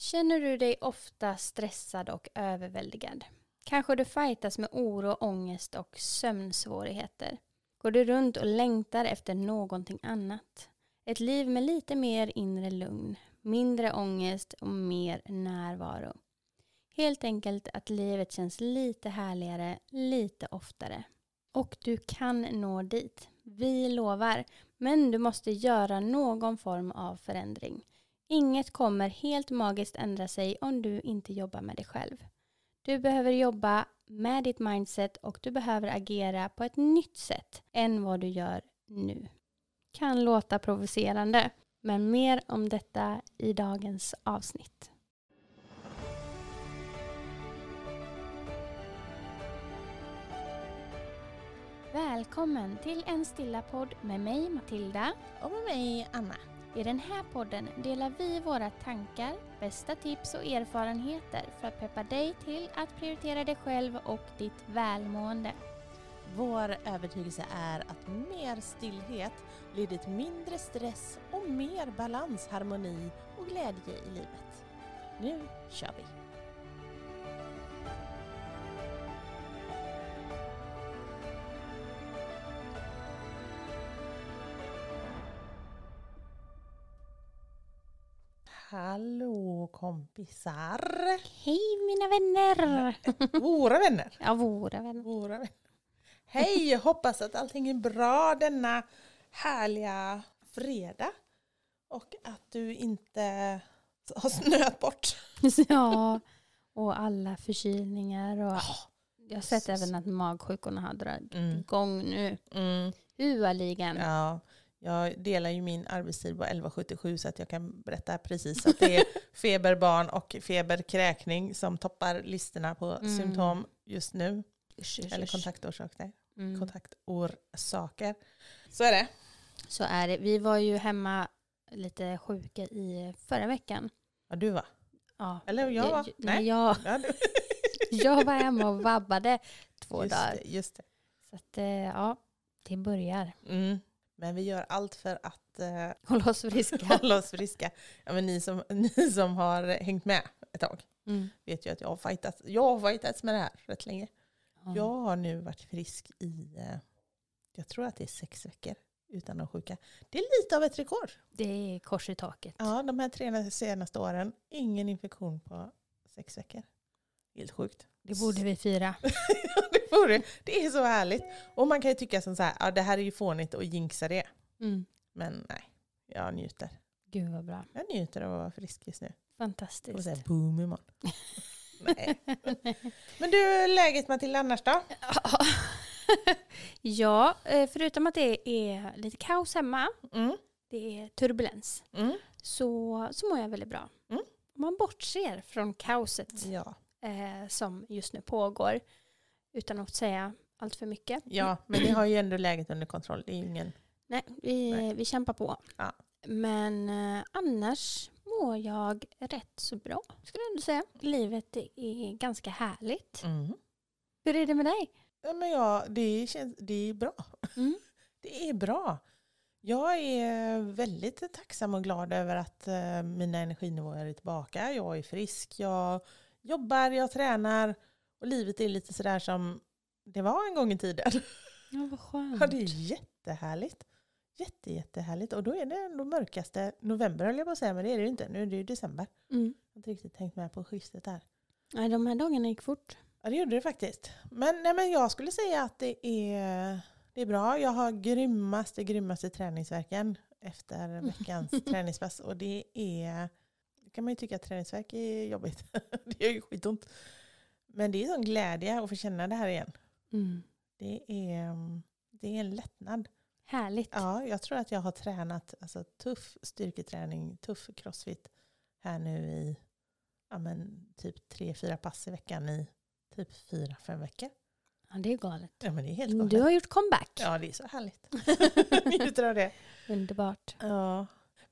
Känner du dig ofta stressad och överväldigad? Kanske du fightas med oro, ångest och sömnsvårigheter? Går du runt och längtar efter någonting annat? Ett liv med lite mer inre lugn, mindre ångest och mer närvaro. Helt enkelt att livet känns lite härligare, lite oftare. Och du kan nå dit. Vi lovar. Men du måste göra någon form av förändring. Inget kommer helt magiskt ändra sig om du inte jobbar med dig själv. Du behöver jobba med ditt mindset och du behöver agera på ett nytt sätt än vad du gör nu. Kan låta provocerande, men mer om detta i dagens avsnitt. Välkommen till en stilla podd med mig Matilda Och med mig Anna. I den här podden delar vi våra tankar, bästa tips och erfarenheter för att peppa dig till att prioritera dig själv och ditt välmående. Vår övertygelse är att mer stillhet leder till mindre stress och mer balans, harmoni och glädje i livet. Nu kör vi! Hallå kompisar! Hej mina vänner! Våra vänner! Ja, våra vänner. Våra vänner. Hej! Hoppas att allting är bra denna härliga fredag. Och att du inte har snöat bort. Ja, och alla förkylningar och jag har sett även att magsjukorna har dragit Mm. igång nu. Mm. Hualigen. Ja, jag delar ju min arbetstid på 11.77 så att jag kan berätta precis att det är feberbarn och feberkräkning som toppar listorna på Mm. symptom just nu. Usch, usch, Eller kontaktorsaker. Mm. Kontaktorsaker. Så är det. Så är det. Vi var ju hemma lite sjuka i förra veckan. Ja, du va? Ja. Eller jag va? Nej, jag, Ja, jag var hemma och vabbade två just dagar. Det, just det. Så att, eh, ja, det börjar. Mm. Men vi gör allt för att eh, Hålla oss friska. hålla oss friska. Ja, men ni, som, ni som har hängt med ett tag Mm. vet ju att jag har fightats, jag har fightats med det här rätt länge. Ja. Jag har nu varit frisk i, eh, jag tror att det är sex veckor utan att sjuka. Det är lite av ett rekord. Det är kors i taket. Ja, de här tre senaste åren, ingen infektion på sex veckor. Helt sjukt. Det borde vi fira. det, vore, det är så härligt. Och man kan ju tycka som så här, ja, det här är ju fånigt att jinxa det. Mm. Men nej, jag njuter. Gud vad bra. Jag njuter av att vara frisk just nu. Och Fantastiskt. säga boom imorgon. nej. Men du, läget Matilda annars då? ja, eh, förutom att det är lite kaos hemma, Mm. det är turbulens, Mm. så, så mår jag väldigt bra. Mm. Man bortser från kaoset Ja. Eh, som just nu pågår, utan att säga allt för mycket. ja, men vi har ju ändå läget under kontroll. Det är ingen... Nej, vi, Nej. vi kämpar på. Ja. Men eh, annars mår jag rätt så bra, skulle jag ändå säga. Livet är ganska härligt. Mm. Hur är det med dig? Ja, men ja, det, känns, det är bra. Mm. Det är bra. Jag är väldigt tacksam och glad över att eh, mina energinivåer är tillbaka. Jag är frisk, jag jobbar, jag tränar och livet är lite sådär som det var en gång i tiden. Ja, vad skönt. Ja, det är jättehärligt. Jätte, jättehärligt. Och då är det ändå mörkaste november höll jag på att säga, men det är det ju inte. Nu är det ju december. Mm. Jag har inte riktigt tänkt med på skiftet där. Nej, de här dagarna gick fort. Ja, det gjorde det faktiskt. Men, nej, men jag skulle säga att det är, det är bra. Jag har grymmaste, grymmaste träningsverken efter veckans träningspass. Och det är, det kan man ju tycka att träningsverk är jobbigt. det gör ju skitont. Men det är sån glädje att få känna det här igen. Mm. Det är, det är en lättnad. Härligt. Ja, jag tror att jag har tränat alltså, tuff styrketräning, tuff crossfit här nu i ja, men, typ tre, fyra pass i veckan i typ fyra, fem veckor. Ja, det är galet. Ja men det är helt Mm, galet. Du har gjort comeback. Ja det är så härligt. Njuter av det. Underbart. Ja.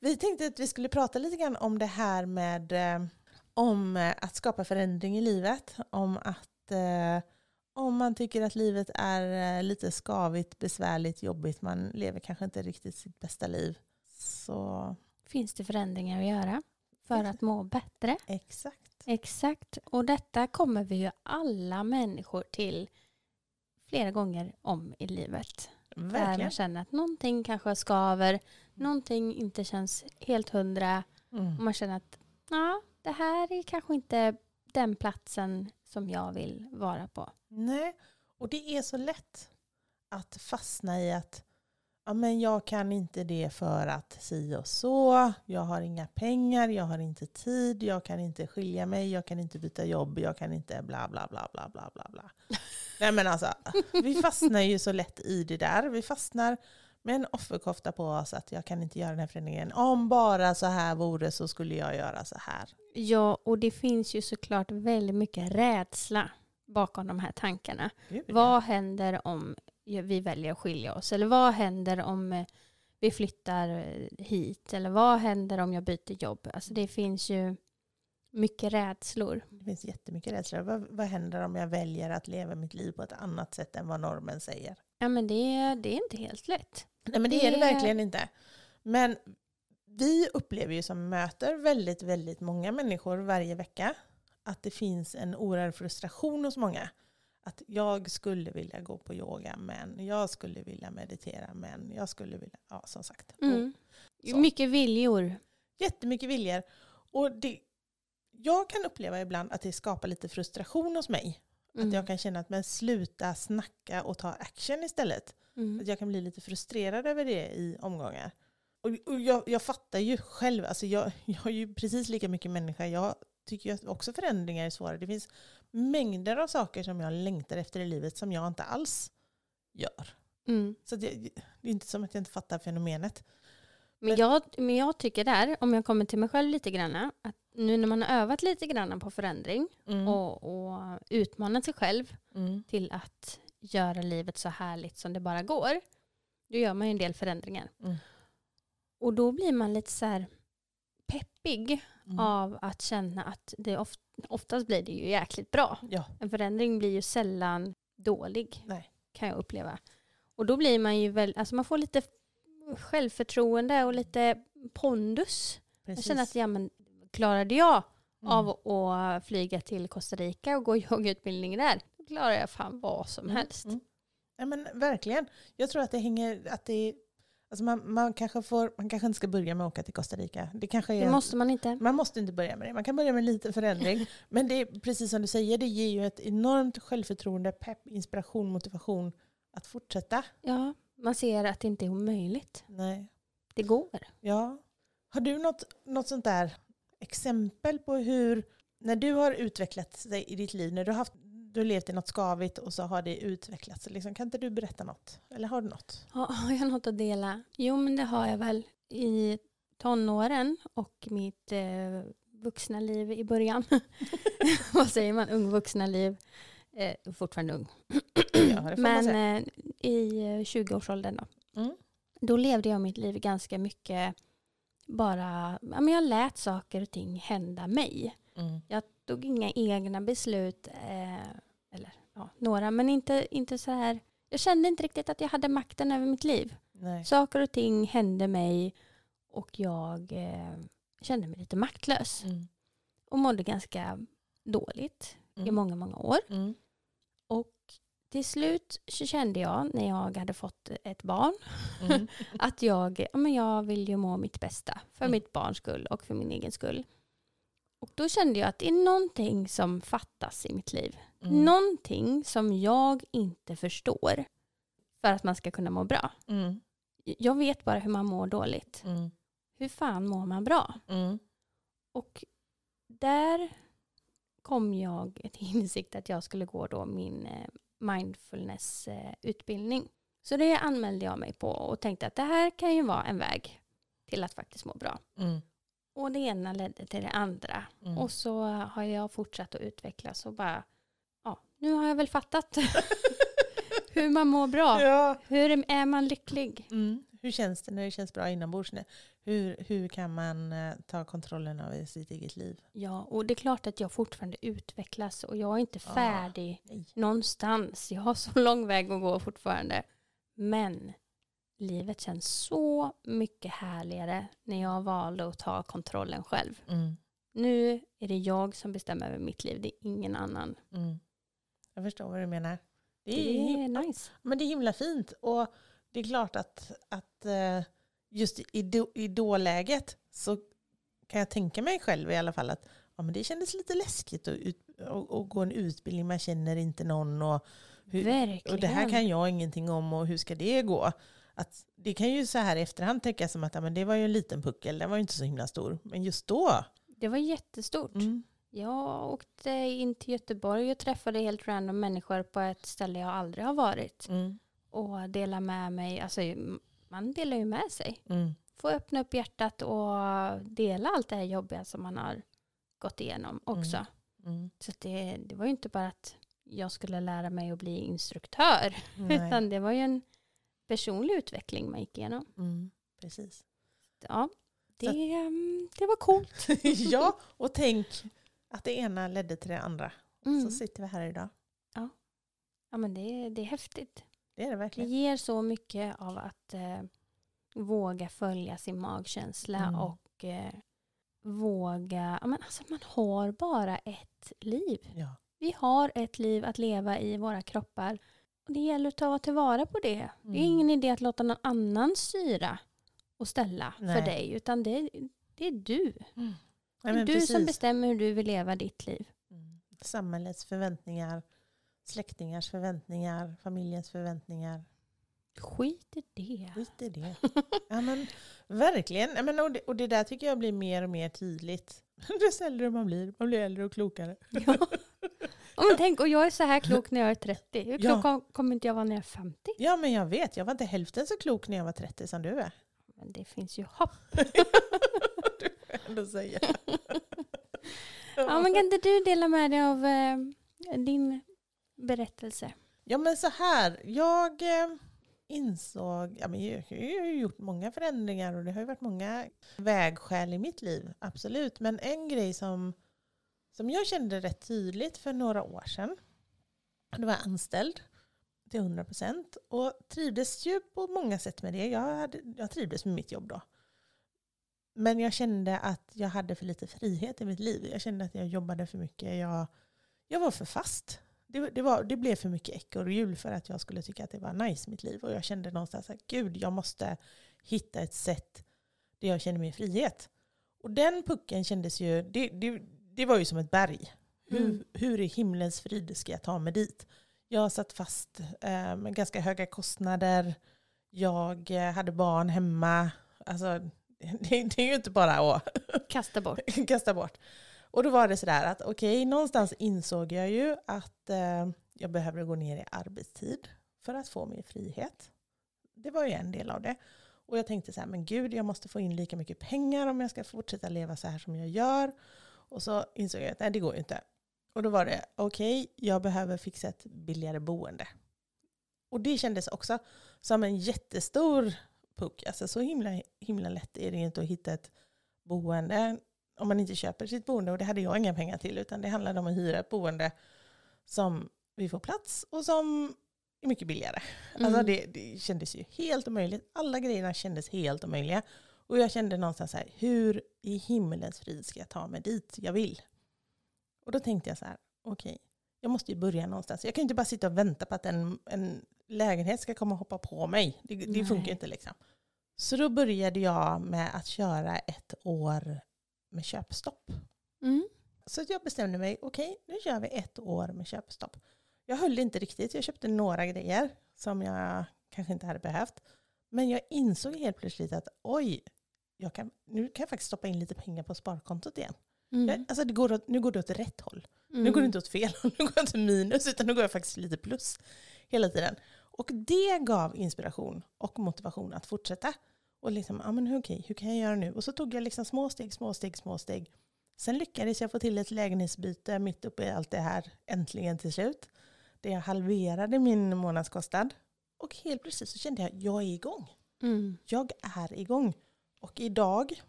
Vi tänkte att vi skulle prata lite grann om det här med eh, om eh, att skapa förändring i livet. Om att eh, om man tycker att livet är lite skavigt, besvärligt, jobbigt, man lever kanske inte riktigt sitt bästa liv. Så Finns det förändringar att göra? för att må bättre. Exakt. Exakt. Och detta kommer vi ju alla människor till flera gånger om i livet. Där Verkligen. man känner att någonting kanske skaver, någonting inte känns helt hundra. Mm. Och man känner att ja, det här är kanske inte den platsen som jag vill vara på. Nej, och det är så lätt att fastna i att ja, men jag kan inte det för att si och så, jag har inga pengar, jag har inte tid, jag kan inte skilja mig, jag kan inte byta jobb, jag kan inte bla bla bla bla bla bla bla. Nej men alltså, vi fastnar ju så lätt i det där. Vi fastnar med en offerkofta på oss att jag kan inte göra den här förändringen. Om bara så här vore så skulle jag göra så här. Ja, och det finns ju såklart väldigt mycket rädsla bakom de här tankarna. Gud, ja. Vad händer om vi väljer att skilja oss? Eller vad händer om eh, vi flyttar eh, hit? Eller vad händer om jag byter jobb? Alltså det finns ju mycket rädslor. Det finns jättemycket rädsla. Vad, vad händer om jag väljer att leva mitt liv på ett annat sätt än vad normen säger? Ja, men det, det är inte helt lätt. Nej men det är det Det- verkligen inte. Men vi upplever ju som möter väldigt, väldigt många människor varje vecka att det finns en oerhörd frustration hos många. Att jag skulle vilja gå på yoga men jag skulle vilja meditera men jag skulle vilja, ja som sagt. Mm. så. Mycket viljor. Jättemycket viljor. Och det, jag kan uppleva ibland att det skapar lite frustration hos mig. Mm. Att jag kan känna att men sluta snacka och ta action istället. Mm. Att jag kan bli lite frustrerad över det i omgångar. Och, och jag, jag fattar ju själv, alltså jag, jag är ju precis lika mycket människa. Jag tycker ju att också förändringar är svåra. Det finns mängder av saker som jag längtar efter i livet som jag inte alls gör. Mm. Så jag, det är inte som att jag inte fattar fenomenet. Men, Men- jag, men jag tycker där, om jag kommer till mig själv lite grann, att nu när man har övat lite grann på förändring Mm. och, och utmanat sig själv Mm. till att göra livet så härligt som det bara går, då gör man ju en del förändringar. Mm. Och då blir man lite så här peppig Mm. av att känna att det oft, oftast blir det ju jäkligt bra. Ja, En förändring blir ju sällan dålig, nej. kan jag uppleva. Och då blir man ju väl, alltså man får lite självförtroende och lite pondus. Precis. Jag känner att ja, men klarade jag Mm. av att flyga till Costa Rica och gå yogautbildning där, då klarar jag fan vad som Mm, helst. mm. Ja, men verkligen. Jag tror att det hänger... Att det, alltså man, man, kanske får, man kanske inte ska börja med att åka till Costa Rica. Det kanske är Det en- måste man inte. Man måste inte börja med det. Man kan börja med lite förändring. Men det är precis som du säger, det ger ju ett enormt självförtroende, pepp, inspiration, motivation att fortsätta. Ja, man ser att det inte är omöjligt. Nej. Det går. Ja. Har du något, något sånt där exempel på hur, när du har utvecklat dig i ditt liv, när du har, haft, du har levt i något skavigt och så har det utvecklats, liksom, kan inte du berätta något? Eller har du något? Ha, har jag något att dela? Jo, men det har jag väl i tonåren och mitt eh, vuxna liv i början. Vad säger man? Ung vuxna liv. Eh, fortfarande ung. Ja, Men eh, i eh, 20-årsåldern då. Mm. Då levde jag mitt liv ganska mycket bara, ja, men jag lät saker och ting hända mig. Mm. Jag tog inga egna beslut, eh, eller ja, några, men inte, inte så här. Jag kände inte riktigt att jag hade makten över mitt liv. Nej. Saker och ting hände mig och jag eh, kände mig lite maktlös Mm. och mådde ganska dåligt i Mm. många, många år. Mm. Och till slut så kände jag när jag hade fått ett barn Mm. att jag, ja, men jag vill ju må mitt bästa för Mm. mitt barns skull och för min egen skull. Och då kände jag att det är någonting som fattas i mitt liv. Mm. Någonting som jag inte förstår för att man ska kunna må bra. Mm. Jag vet bara hur man mår dåligt. Mm. Hur fan mår man bra? Mm. Och där kom jag till insikt att jag skulle gå då min eh, mindfulness-utbildning. Så det anmälde jag mig på och tänkte att det här kan ju vara en väg till att faktiskt må bra. Och det ena ledde till det andra. Mm. Och så har jag fortsatt att utvecklas och bara, ja, nu har jag väl fattat hur man mår bra. Ja. Hur är man lycklig? Mm. Hur känns det när det känns bra inombords? Hur, hur kan man eh, ta kontrollen över sitt eget liv? Ja, och det är klart att jag fortfarande utvecklas och jag är inte Ja. färdig Nej. någonstans. Jag har så lång väg att gå fortfarande. Men livet känns så mycket härligare när jag valde att ta kontrollen själv. Mm. Nu är det jag som bestämmer över mitt liv, det är ingen annan. Mm. Jag förstår vad du menar. Det Det är, är nice. Men det är himla fint. Och det är klart att, att eh, just i, do, i dåläget så kan jag tänka mig själv i alla fall att ja, men det kändes lite läskigt att, ut, att, gå en utbildning, man känner inte någon. Och, hur, och det här kan jag ingenting om och hur ska det gå? Att det kan ju så här i efterhand tänka som att men det var ju en liten puckel, den var ju inte så himla stor. Men just då. Det var jättestort. Mm. Jag åkte in till Göteborg och träffade helt random människor på ett ställe jag aldrig har varit. Mm. Och dela med mig, alltså man delar ju med sig. Mm. Få öppna upp hjärtat och dela allt det här jobbiga som man har gått igenom också. Mm. Så att det, det var ju inte bara att jag skulle lära mig att bli instruktör. Nej. Utan det var ju en personlig utveckling man gick igenom. Mm. Precis. Ja, det, ehm, det var coolt. ja, och tänk att det ena ledde till det andra. Mm. Så sitter vi här idag. Ja, men det, det är häftigt. Det är det Det verkligen. ger så mycket av att eh, våga följa sin magkänsla Mm. och eh, våga... Ja, men alltså man har bara ett liv. Ja. Vi har ett liv att leva i våra kroppar. Och det gäller att ta tillvara på det. Det är Mm. ingen idé att låta någon annan styra och ställa Nej. för dig. Utan det, det är du. Nej, Det är du som precis. bestämmer hur du vill leva ditt liv. Mm. Samhällets förväntningar, släktingars förväntningar, familjens förväntningar. Skit i det. Skit i det. Ja, men, verkligen. Ja, men, och, det, och det där tycker jag blir mer och mer tydligt. Desto äldre man blir. Man blir äldre och klokare. Ja. Ja, men tänk, och jag är så här klok när jag är 30. Hur Ja. klok kom- kommer inte jag vara när jag är 50? Ja, men jag vet. Jag var inte hälften så klok när jag var 30 som du är. Men det finns ju hopp. du får ändå säga. Ja, men kan inte du dela med dig av eh, din berättelse? Ja men så här, jag eh, insåg, ja, men jag, jag har ju gjort många förändringar och det har ju varit många vägskäl i mitt liv, absolut. Men en grej som, som jag kände rätt tydligt för några år sedan, då var jag anställd till 100 procent och trivdes ju på många sätt med det. Jag, hade, jag trivdes med mitt jobb då. Men jag kände att jag hade för lite frihet i mitt liv. Jag kände att jag jobbade för mycket. Jag, jag var för fast det, det, var, det blev för mycket ekorrhjul för att jag skulle tycka att det var nice i mitt liv. Och jag kände någonstans att gud, jag måste hitta ett sätt där jag känner mig frihet. Och den pucken kändes ju, det, det, det var ju som ett berg. Hur, Mm. hur i himlens frid ska jag ta mig dit? Jag satt fast eh, med ganska höga kostnader. Jag eh, hade barn hemma. Alltså, det, det är ju inte bara att Kasta bort. kasta bort. Och då var det sådär att okej, någonstans insåg jag ju att eh, jag behövde gå ner i arbetstid för att få min frihet. Det var ju en del av det. Och jag tänkte så här, men gud, jag måste få in lika mycket pengar om jag ska fortsätta leva så här som jag gör. Och så insåg jag att nej, det går ju inte. Och då var det, okej, jag behöver fixa ett billigare boende. Och det kändes också som en jättestor puck. Alltså så himla, himla lätt är det inte att hitta ett boende om man inte köper sitt boende. Och det hade jag inga pengar till, utan det handlade om att hyra ett boende som vi får plats och som är mycket billigare. Alltså Mm. det, det kändes ju helt omöjligt. Alla grejerna kändes helt omöjliga. Och jag kände någonstans så här, hur i himmelens frid ska jag ta mig dit jag vill? Och då tänkte jag så här, okej, jag måste ju börja någonstans. Jag kan ju inte bara sitta och vänta på att en, en lägenhet ska komma och hoppa på mig. Det, det funkar ju inte liksom. Så då började jag med att köra ett år med köpstopp. Mm. Så jag bestämde mig, okej, nu kör vi ett år med köpstopp. Jag höll inte riktigt, jag köpte några grejer som jag kanske inte hade behövt. Men jag insåg helt plötsligt att oj, jag kan, nu kan jag faktiskt stoppa in lite pengar på sparkontot igen. Mm. Jag, alltså det går åt, nu går det åt rätt håll. Mm. Nu går det inte åt fel håll, nu går jag inte minus, utan nu går jag faktiskt lite plus hela tiden. Och det gav inspiration och motivation att fortsätta. Och liksom, ja men okej, hur kan jag göra nu? Och så tog jag liksom små steg, små steg, små steg. Sen lyckades jag få till ett lägenhetsbyte mitt uppe i allt det här, äntligen till slut. Där jag halverade min månadskostnad. Och helt plötsligt så kände jag, jag är igång. Mm. Jag är igång. Och idag,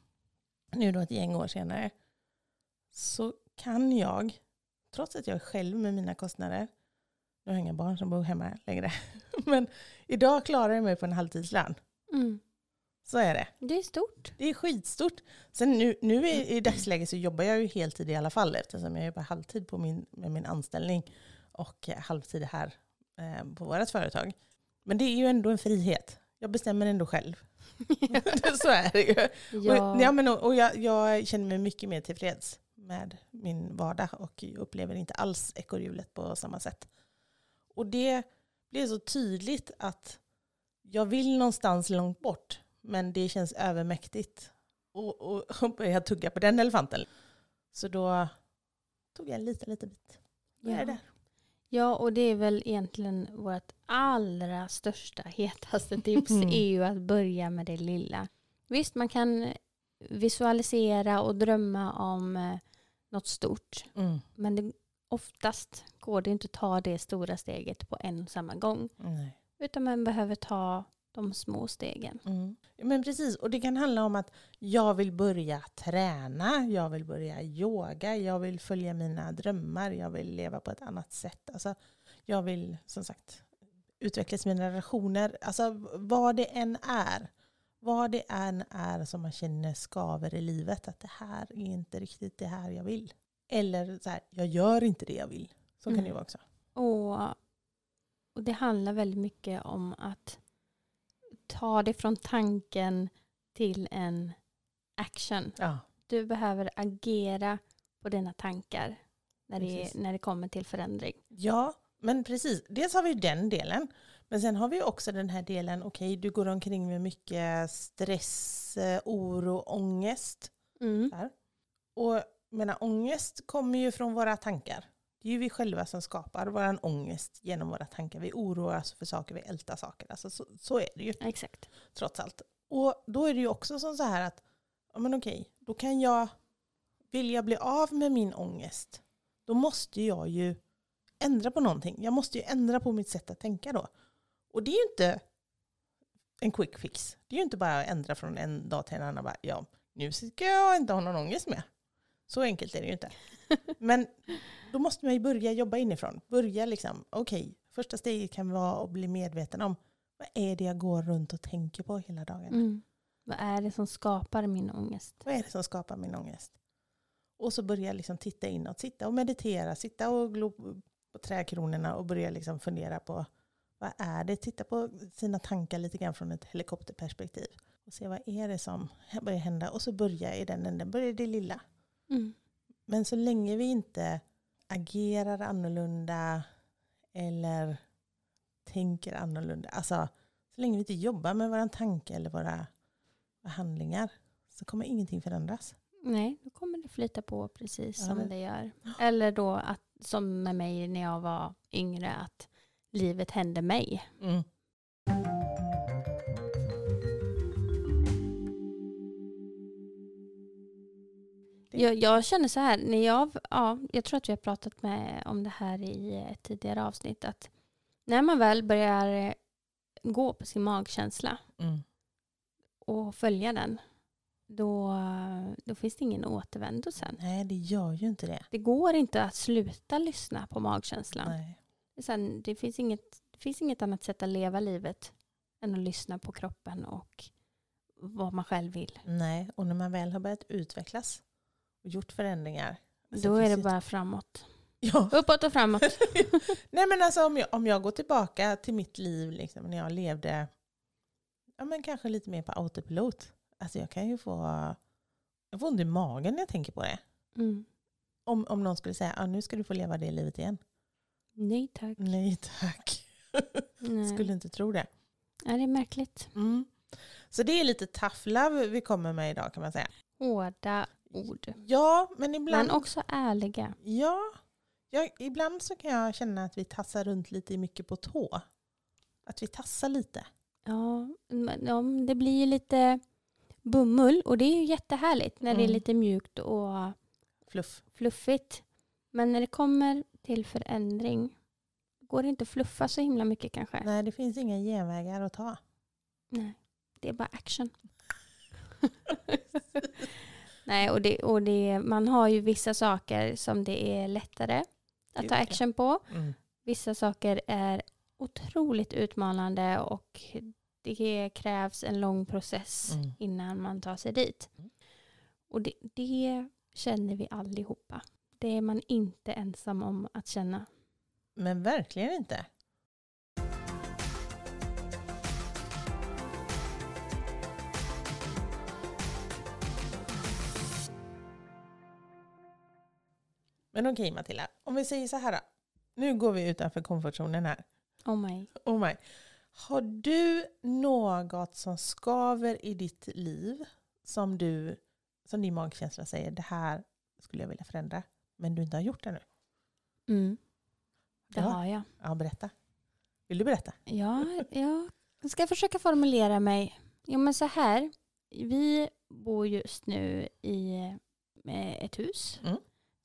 nu då ett gäng år senare, så kan jag, trots att jag är själv med mina kostnader, nu har jag inga barn som bor hemma längre, men idag klarar jag mig på en halvtidslön. Mm. Så är det. Det är stort. Det är skitstort. Sen nu, nu i, i dagsläget så jobbar jag ju heltid i alla fall eftersom jag jobbar halvtid på min, med min anställning och eh, halvtid här eh, på vårt företag. Men det är ju ändå en frihet. Jag bestämmer ändå själv. så är det ju. Ja. Och, ja, men, och och jag, jag känner mig mycket mer tillfreds med min vardag och upplever inte alls ekorrhjulet på samma sätt. Och det blir så tydligt att jag vill någonstans långt bort men det känns övermäktigt och, och, och börja tugga på den elefanten. Så då tog jag en liten, liten bit. Då är Ja. det. Ja, och det är väl egentligen vårt allra största, hetaste tips Mm. är ju att börja med det lilla. Visst, man kan visualisera och drömma om eh, något stort, Mm. men det, oftast går det inte att ta det stora steget på en och samma gång, Nej. utan man behöver ta de små stegen. Mm. Men precis, och det kan handla om att jag vill börja träna, jag vill börja yoga, jag vill följa mina drömmar, jag vill leva på ett annat sätt. Alltså, jag vill som sagt utvecklas mina relationer, alltså vad det än är. Vad det än är som man känner skaver i livet, att det här är inte riktigt det här jag vill. Eller så här, jag gör inte det jag vill. Så kan Mm. det ju vara också. Och, och det handlar väldigt mycket om att ta det från tanken till en action. Ja. Du behöver agera på dina tankar när det, när det kommer till förändring. Ja, men precis. Dels har vi den delen. Men sen har vi också den här delen, okej, du går omkring med mycket stress, eh, oro, ångest. Mm. Och menar, ångest kommer ju från våra tankar. Det är ju vi själva som skapar vår ångest genom våra tankar. Vi oroar oss för saker, vi ältar saker. Alltså, så, så är det ju Exakt. trots allt. Och då är det ju också som så här att, ja men okej, då kan jag, vill jag bli av med min ångest, då måste jag ju ändra på någonting. Jag måste ju ändra på mitt sätt att tänka då. Och det är ju inte en quick fix. Det är ju inte bara att ändra från en dag till en annan. Bara, ja, nu ska jag inte ha någon ångest mer. Så enkelt är det ju inte. Men då måste man ju börja jobba inifrån. Börja liksom, okej, första steget kan vara att bli medveten om vad är det jag går runt och tänker på hela dagen? Mm. Vad är det som skapar min ångest? Vad är det som skapar min ångest? Och så börja liksom titta inåt, sitta och meditera, sitta och glo på trädkronorna och börja liksom fundera på vad är det? Titta på sina tankar lite grann från ett helikopterperspektiv. Och se vad är det som börjar hända. Och så börja i den änden, börja i det lilla. Mm. Men så länge vi inte agerar annorlunda eller tänker annorlunda, alltså så länge vi inte jobbar med våra tankar eller våra handlingar så kommer ingenting förändras. Nej, då kommer det flyta på precis Ja, som det- det gör. Eller då att, som med mig när jag var yngre, att livet hände mig. Mm. Jag, jag känner så här, när jag, ja, jag tror att vi har pratat med, om det här i ett tidigare avsnitt, att när man väl börjar eh, gå på sin magkänsla Mm. och följa den, då, då finns det ingen återvändo sen. Nej, det gör ju inte det. Det går inte att sluta lyssna på magkänslan. Nej. Sen, det, finns inget, det finns inget annat sätt att leva livet än att lyssna på kroppen och vad man själv vill. Nej, och när man väl har börjat utvecklas och gjort förändringar. alltså, Då är det bara framåt. Ja. Uppåt och framåt. Nej men alltså om jag, om jag går tillbaka till mitt liv liksom, när jag levde ja, men kanske lite mer på autopilot. Alltså jag kan ju få, jag får ont i magen när jag tänker på det. Mm. Om, om någon skulle säga, ah, nu ska du få leva det livet igen. Nej tack. Nej tack. Nej. Skulle inte tro det. Ja, det är märkligt. Mm. Så det är lite tough love vi kommer med idag kan man säga. Hårda ord. Ja, men ibland, Men också ärliga. ja, ja, ibland så kan jag känna att vi tassar runt lite mycket på tå. Att vi tassar lite. Ja, ja, det blir ju lite bomull och det är ju jättehärligt när det är Mm. lite mjukt och Fluff. fluffigt. Men när det kommer till förändring går det inte att fluffa så himla mycket kanske. Nej, det finns inga genvägar att ta. Nej, det är bara action. Nej, och, det, och det, man har ju vissa saker som det är lättare att Gud, ta action på. Mm. Vissa saker är otroligt utmanande och Det krävs en lång process Mm. innan man tar sig dit. Mm. Och det, det känner vi allihopa. Det är man inte ensam om att känna. Men verkligen inte. Men okej Matilda, om vi säger så här då. Nu går vi utanför komfortzonen här. Oh my. Oh my. Har du något som skaver i ditt liv som, du, som din magkänsla säger det här skulle jag vilja förändra men du inte har gjort det nu? Mm. Det Ja. har jag. Ja, berätta. Vill du berätta? Ja, jag ska försöka formulera mig. Jo men så här. Vi bor just nu i eh, ett hus Mm.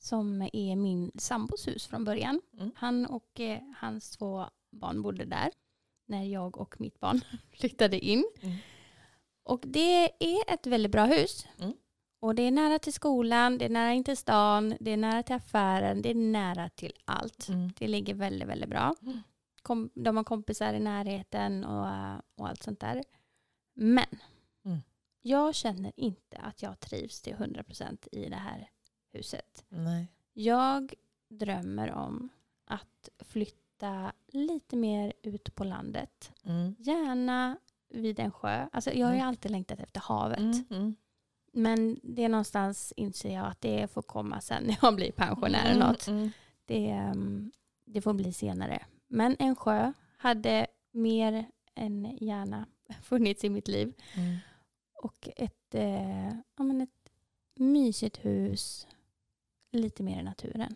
Som är min sambos hus från början. Mm. Han och eh, hans två barn bodde där när jag och mitt barn flyttade in. Mm. Och det är ett väldigt bra hus. Mm. Och det är nära till skolan, det är nära in till stan, det är nära till affären, det är nära till allt. Det ligger väldigt, väldigt bra. Mm. Kom, de har kompisar i närheten och, och allt sånt där. Men Mm. jag känner inte att jag trivs till 100% i det här huset. Nej. Jag drömmer om att flytta lite mer ut på landet. Mm. Gärna vid en sjö. Alltså jag har ju Mm. alltid längtat efter havet. Mm. Mm. Men det är någonstans inser jag att det får komma sen när jag blir pensionär eller Mm. något. Det, ehm, det får bli senare. Men en sjö hade mer än gärna funnits i mitt liv. Mm. Och ett, eh, ja, men ett mysigt hus, lite mer i naturen.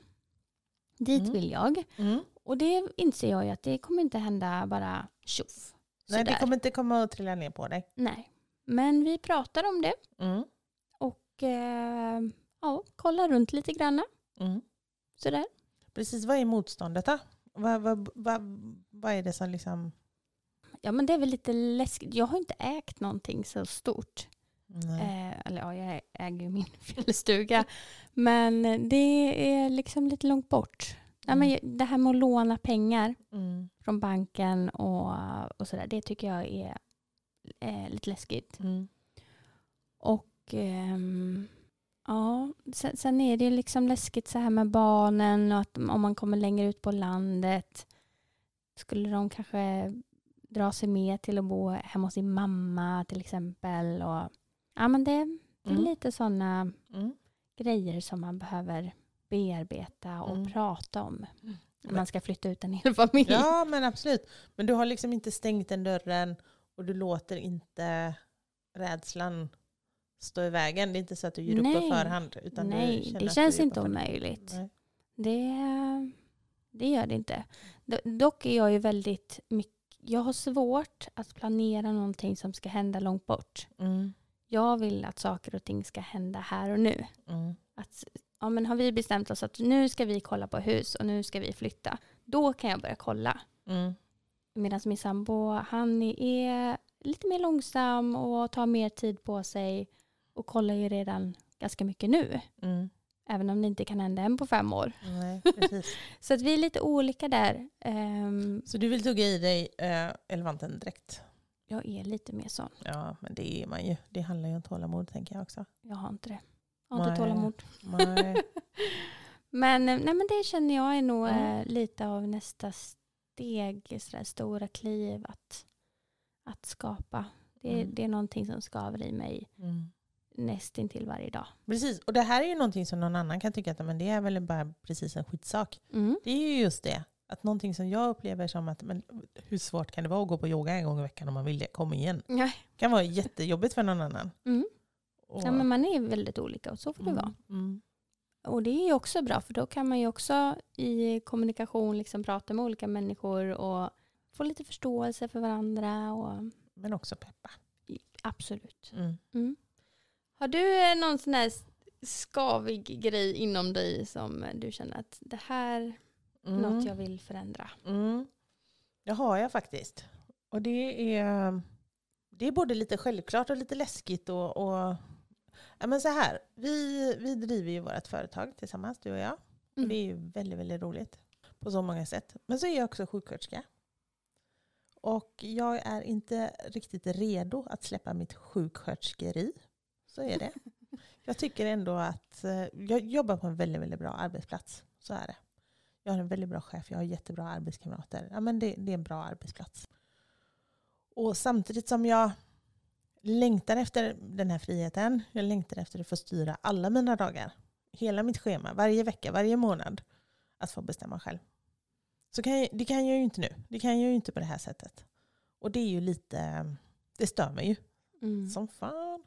Dit Mm. vill jag. Mm. Och det inser jag ju att det kommer inte hända bara tjoff. Nej, det kommer inte komma att trilla ner på dig. Nej. Men vi pratar om det Mm. och eh, ja, kollar runt lite grann. Mm. Sådär. Precis, vad är motståndet då? Vad, vad, vad, vad är det som liksom... Ja men det är väl lite läskigt. Jag har inte ägt någonting så stort. Nej. Eh, eller ja, jag äger ju min fjällstuga. men det är liksom lite långt bort. Mm. men det här med att låna pengar Mm. från banken och, och sådär, det tycker jag är eh, lite läskigt. Mm. Och ehm, ja, sen, sen är det liksom läskigt så här med barnen och att om man kommer längre ut på landet skulle de kanske dra sig med till att bo hemma hos sin mamma till exempel. Och, ja, men det, det är Mm. lite sådana Mm. grejer som man behöver bearbeta och Mm. prata om när Men- man ska flytta ut en hel familj. Ja, men absolut. Men du har liksom inte stängt den dörren och du låter inte rädslan stå i vägen. Det är inte så att du ger upp på Nej. förhand. Utan Nej, det känns inte omöjligt. Nej. Det, det gör det inte. Do- Dock är jag ju väldigt mycket, jag har svårt att planera någonting som ska hända långt bort. Mm. Jag vill att saker och ting ska hända här och nu. Mm. Att, ja, men har vi bestämt oss att nu ska vi kolla på hus och nu ska vi flytta, då kan jag börja kolla. Mm. Medan min sambo, han är lite mer långsam och tar mer tid på sig och kollar ju redan ganska mycket nu. Mm. Även om det inte kan hända än på fem år. Nej. Så att vi är lite olika där. Ehm, Så du vill tugga i dig äh, elefanten direkt? Jag är lite mer sån. Ja, men det är man ju. Det handlar ju om tålamod tänker jag också. Jag har inte det. Jag har inte tålamod. Men, eh, nej, men det känner jag är nog Mm. lite av nästa steg, sådär stora kliv att, att skapa. Det, Mm. det är någonting som skaver i mig Mm. nästintill varje dag. Precis, och det här är ju någonting som någon annan kan tycka att men det är väl bara precis en skitsak. Mm. Det är ju just det. Att någonting som jag upplever som att, men hur svårt kan det vara att gå på yoga en gång i veckan om man vill det? Kom igen. Ja. Det kan vara jättejobbigt för någon annan. Mm. Och, ja, men man är väldigt olika och så får det vara. mm, mm, Och det är ju också bra för då kan man ju också i kommunikation liksom prata med olika människor och få lite förståelse för varandra. Och, men också peppa. absolut. Mm. Mm. Har du eh, någon sån här skavig grej inom dig som du känner att det här är Mm. något jag vill förändra? Mm. Det har jag faktiskt. Och det är, det är både lite självklart och lite läskigt. Och, och, ja, men så här, vi, vi driver ju vårt företag tillsammans, du och jag. Och Mm. det är ju väldigt, väldigt roligt på så många sätt. Men så är jag också sjuksköterska. Och jag är inte riktigt redo att släppa mitt sjuksköterskeri. Så är det. Jag tycker ändå att eh, jag jobbar på en väldigt, väldigt bra arbetsplats. Så är det. Jag har en väldigt bra chef, jag har jättebra arbetskamrater. Ja, men det, det är en bra arbetsplats. Och samtidigt som jag längtar efter den här friheten, jag längtar efter att få styra alla mina dagar. Hela mitt schema, varje vecka, varje månad. Att få bestämma själv. Så kan jag, det kan jag ju inte nu. Det kan jag ju inte på det här sättet. Och det är ju lite, det stör mig ju. Mm. Som fan.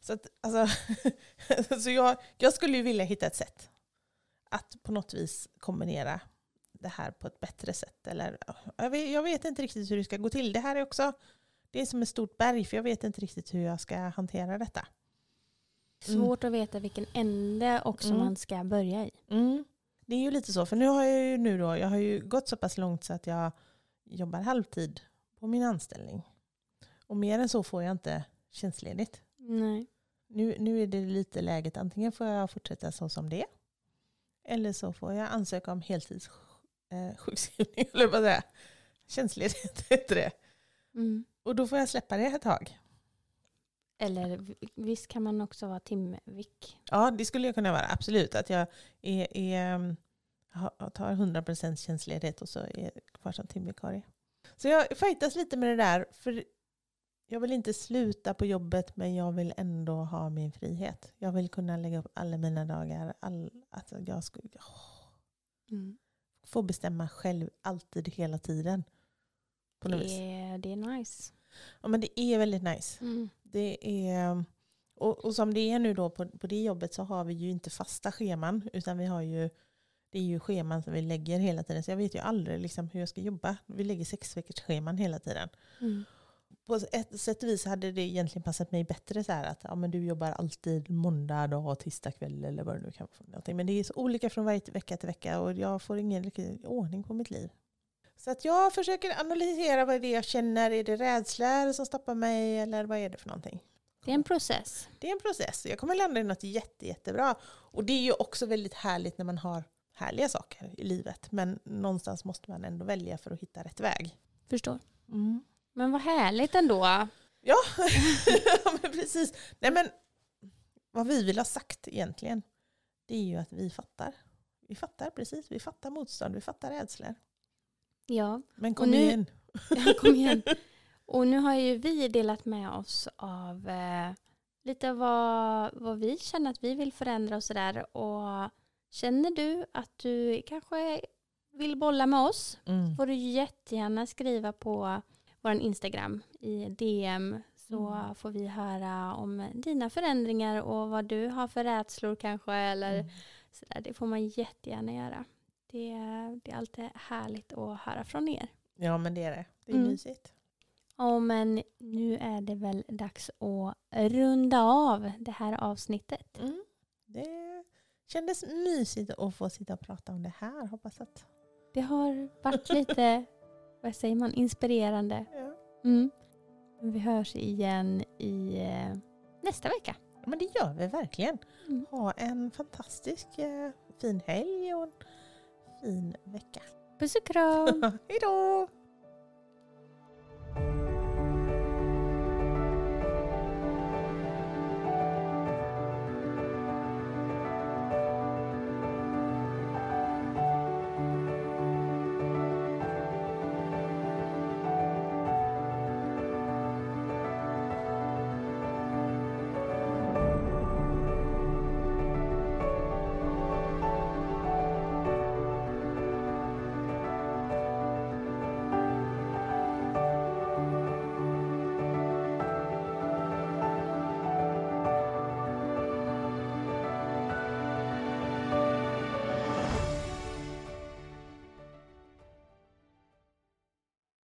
Så, att, alltså, så jag, jag skulle ju vilja hitta ett sätt att på något vis kombinera det här på ett bättre sätt. Eller, jag, vet, jag vet inte riktigt hur det ska gå till. Det här är också det är som ett stort berg för jag vet inte riktigt hur jag ska hantera detta. Svårt att veta vilken ände också Mm. man ska börja i. Mm. Det är ju lite så, för nu har jag ju, nu då, jag har ju gått så pass långt så att jag jobbar halvtid på min anställning. Och mer än så får jag inte tjänstledigt. Nej. Nu, nu är det lite läget, antingen får jag fortsätta så som det är. Eller så får jag ansöka om heltids eh, eller vad säga. Tjänstledighet heter det. Mm. Och då får jag släppa det ett tag. Eller visst kan man också vara timvik. Ja, det skulle jag kunna vara. Absolut. Att jag är, är, har- tar 100% tjänstledighet och så är jag kvar som timvikarie. Så jag fightas lite med det där. För jag vill inte sluta på jobbet men jag vill ändå ha min frihet. Jag vill kunna lägga upp alla mina dagar. All, alltså jag ska åh, Mm. få bestämma själv alltid hela tiden. På något Det, är, det är nice. Ja, men det är väldigt nice. Mm. Det är, och, och som det är nu då på, på det jobbet så har vi ju inte fasta scheman utan vi har ju det är ju scheman som vi lägger hela tiden. Så jag vet ju aldrig liksom hur jag ska jobba. Vi lägger sex veckors scheman hela tiden. Mm. På ett sätt och vis hade det egentligen passat mig bättre så här att ja, men du jobbar alltid måndag dag, tisdag kväll eller vad det nu kan vara. någonting. Men det är så olika från varje vecka till vecka och jag får ingen riktig ordning på mitt liv. Så att jag försöker analysera vad det är jag känner. Är det rädslor som stoppar mig eller vad är det för någonting? Det är en process. Det är en process. Jag kommer landa i något jätte, jättebra. Och det är ju också väldigt härligt när man har härliga saker i livet. Men någonstans måste man ändå välja för att hitta rätt väg. Förstår. Mm. Men vad härligt ändå. Ja, men precis. Nej, men vad vi vill ha sagt egentligen, det är ju att vi fattar. Vi fattar precis. Vi fattar motstånd, vi fattar rädslor. Ja, Men kom nu- igen. kom igen. Och nu har ju vi delat med oss av eh, lite vad, vad vi känner att vi vill förändra och sådär. Och känner du att du kanske vill bolla med oss Mm. får du jättegärna skriva på vår Instagram i DM så Mm. får vi höra om dina förändringar och vad du har för rädslor kanske eller Mm. sådär. Det får man jättegärna göra. Det, det är alltid härligt att höra från er. Ja, men det är det. Det är Mm. mysigt. Ja, men nu är det väl dags att runda av det här avsnittet. Mm. Det kändes mysigt att få sitta och prata om det här. Hoppas att... Det har varit lite, vad säger man, inspirerande. Ja. Mm. Vi hörs igen i eh, nästa vecka. Ja, Men det gör vi verkligen. Mm. Ha en fantastisk eh, fin helg och en fin vecka. Puss och kram! Hej då!